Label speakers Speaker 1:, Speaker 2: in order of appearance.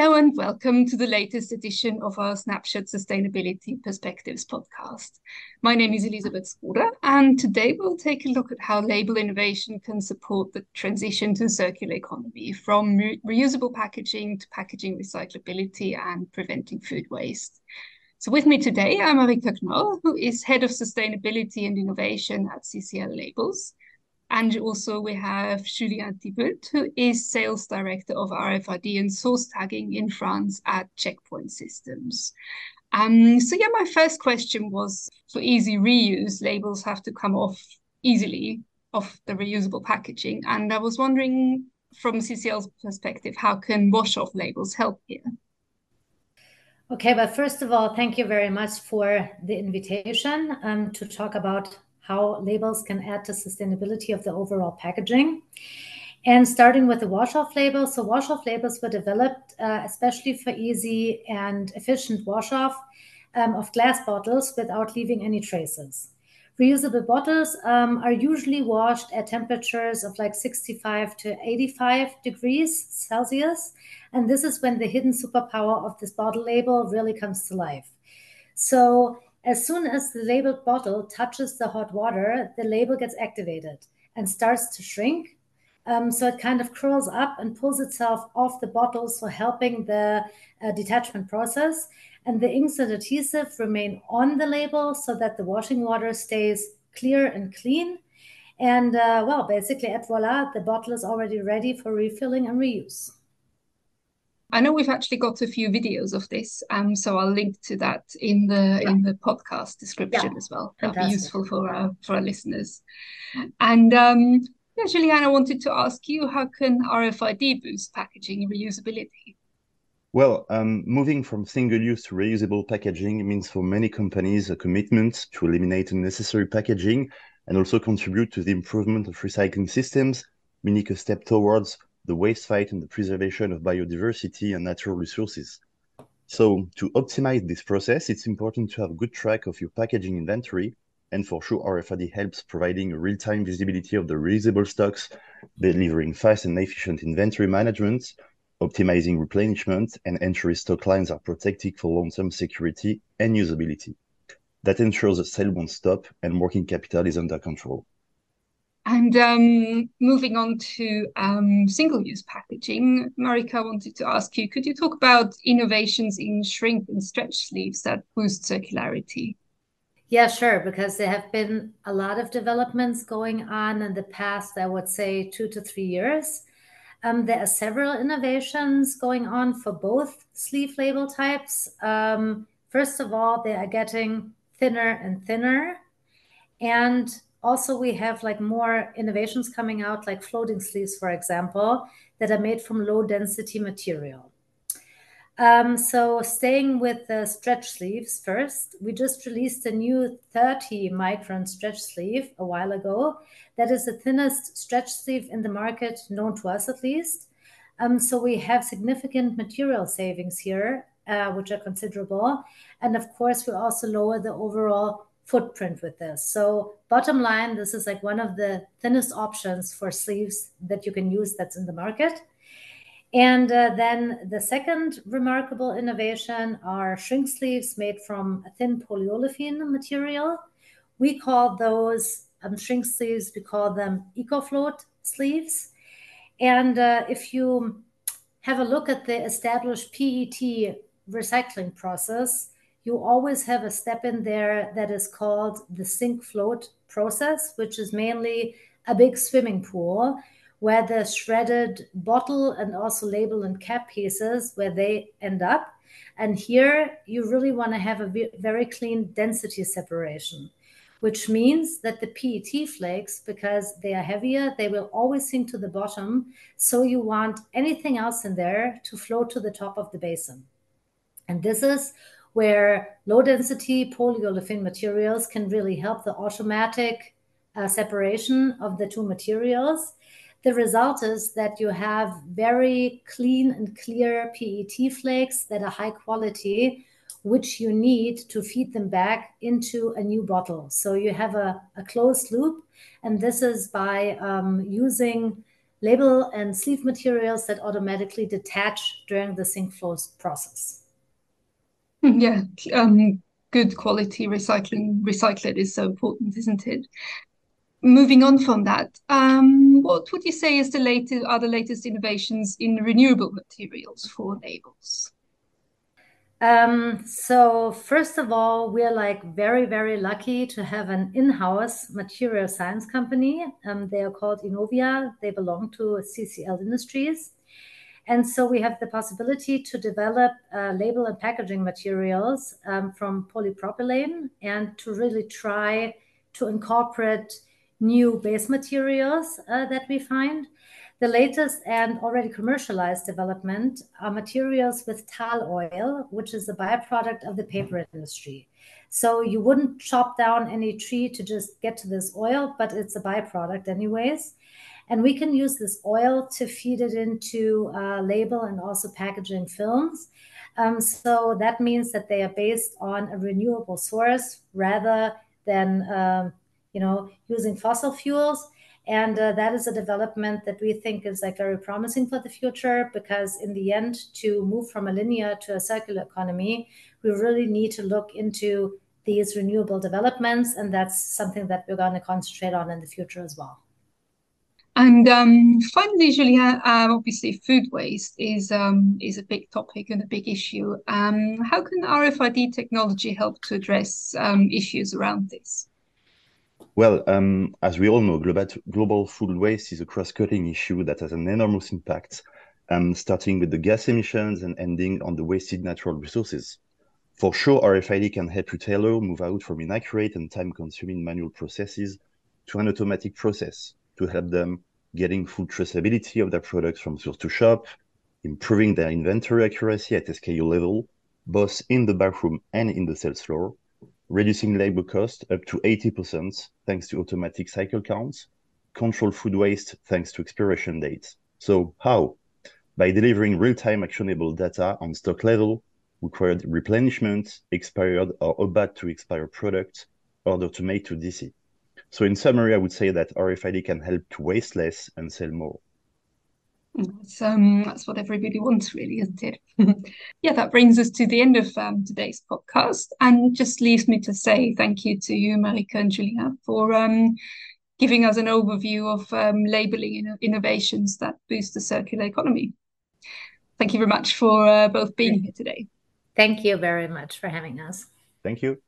Speaker 1: Hello and welcome to the latest edition of our Snapshot Sustainability Perspectives podcast. My name is Elisabeth Skoda, and today we'll take a look at how label innovation can support the transition to circular economy from re reusable packaging to packaging recyclability and preventing food waste. So with me today, I'm Marika Knorr, who is Head of Sustainability and Innovation at CCL Labels. And also we have Julien Thibult, who is Sales Director of RFID and Source Tagging in France at Checkpoint Systems. Um, so yeah, my first question was for easy reuse, labels have to come off easily off the reusable packaging. And I was wondering from CCL's perspective, how can wash off labels help here?
Speaker 2: Okay, but first of all, thank you very much for the invitation um, to talk about how labels can add to sustainability of the overall packaging. And starting with the wash-off labels. So wash-off labels were developed uh, especially for easy and efficient wash-off um, of glass bottles without leaving any traces. Reusable bottles um, are usually washed at temperatures of like 65 to 85 degrees Celsius. And this is when the hidden superpower of this bottle label really comes to life. So as soon as the labeled bottle touches the hot water, the label gets activated and starts to shrink. Um, so it kind of curls up and pulls itself off the bottle, so helping the uh, detachment process. And the inks and adhesive remain on the label so that the washing water stays clear and clean. And uh, well, basically, et voila, the bottle is already ready for refilling and reuse.
Speaker 1: I know we've actually got a few videos of this, um, so I'll link to that in the yeah. in the podcast description yeah. as well. That'll be useful for our for our listeners. And um, yeah, Juliana, I wanted to ask you, how can RFID boost packaging reusability?
Speaker 3: Well, um, moving from single-use to reusable packaging means for many companies a commitment to eliminate unnecessary packaging and also contribute to the improvement of recycling systems, meaning a step towards the waste fight and the preservation of biodiversity and natural resources. So to optimize this process, it's important to have good track of your packaging inventory. And for sure, RFID helps providing real-time visibility of the reusable stocks, delivering fast and efficient inventory management, optimizing replenishment, and ensuring stock lines are protected for long-term security and usability. That ensures the sale won't stop and working capital is under control.
Speaker 1: And um, moving on to um, single-use packaging, Marika wanted to ask you, could you talk about innovations in shrink and stretch sleeves that boost circularity?
Speaker 2: Yeah, sure, because there have been a lot of developments going on in the past, I would say two to three years. Um, there are several innovations going on for both sleeve label types. Um, first of all, they are getting thinner and thinner. And also we have like more innovations coming out like floating sleeves for example that are made from low density material. Um, so staying with the stretch sleeves first we just released a new 30 micron stretch sleeve a while ago. That is the thinnest stretch sleeve in the market known to us at least. Um, so we have significant material savings here uh, which are considerable. And of course we also lower the overall footprint with this. So bottom line, this is like one of the thinnest options for sleeves that you can use that's in the market. And uh, then the second remarkable innovation are shrink sleeves made from a thin polyolefin material. We call those um, shrink sleeves, we call them EcoFloat sleeves. And uh, if you have a look at the established PET recycling process, you always have a step in there that is called the sink float process, which is mainly a big swimming pool where the shredded bottle and also label and cap pieces where they end up. And here you really want to have a very clean density separation, which means that the PET flakes, because they are heavier, they will always sink to the bottom. So you want anything else in there to float to the top of the basin. And this is where low density polyolefin materials can really help the automatic uh, separation of the two materials. The result is that you have very clean and clear PET flakes that are high quality, which you need to feed them back into a new bottle. So you have a, a closed loop, and this is by um, using label and sleeve materials that automatically detach during the sink float process.
Speaker 1: Yeah, um, good quality recycling recycled is so important, isn't it? Moving on from that, um, what would you say is the latest are the latest innovations in renewable materials for labels?
Speaker 2: Um, so first of all, we're like very, very lucky to have an in-house material science company. Um, they are called Innovia. They belong to CCL Industries. And so we have the possibility to develop uh, label and packaging materials um, from polypropylene and to really try to incorporate new base materials uh, that we find. The latest and already commercialized development are materials with tall oil, which is a byproduct of the paper industry. So you wouldn't chop down any tree to just get to this oil, but it's a byproduct anyways. And we can use this oil to feed it into uh, label and also packaging films. Um, so that means that they are based on a renewable source rather than um, you know using fossil fuels. And uh, that is a development that we think is like very promising for the future because in the end to move from a linear to a circular economy we really need to look into these renewable developments. And that's something that we're going to concentrate on in the future as well
Speaker 1: and um, finally, Julia, uh, obviously, food waste is um, is a big topic and a big issue. Um, how can RFID technology help to address um, issues around this?
Speaker 3: Well, um, as we all know, global, global food waste is a cross-cutting issue that has an enormous impact, um, starting with the gas emissions and ending on the wasted natural resources. For sure, RFID can help retailer move out from inaccurate and time-consuming manual processes to an automatic process to help them getting full traceability of their products from source to shop, improving their inventory accuracy at SKU level, both in the backroom and in the sales floor, reducing labor cost up to 80% thanks to automatic cycle counts, control food waste thanks to expiration dates. So how? By delivering real-time actionable data on stock level, required replenishment, expired or about to expire products, order to make to DC. So in summary, I would say that RFID can help to waste less and sell more.
Speaker 1: That's, um, that's what everybody wants, really, isn't it? yeah, that brings us to the end of um, today's podcast and just leaves me to say thank you to you, Marika and Julia, for um, giving us an overview of um, labeling innovations that boost the circular economy. Thank you very much for uh, both being here today.
Speaker 2: Thank you very much for having us.
Speaker 3: Thank you.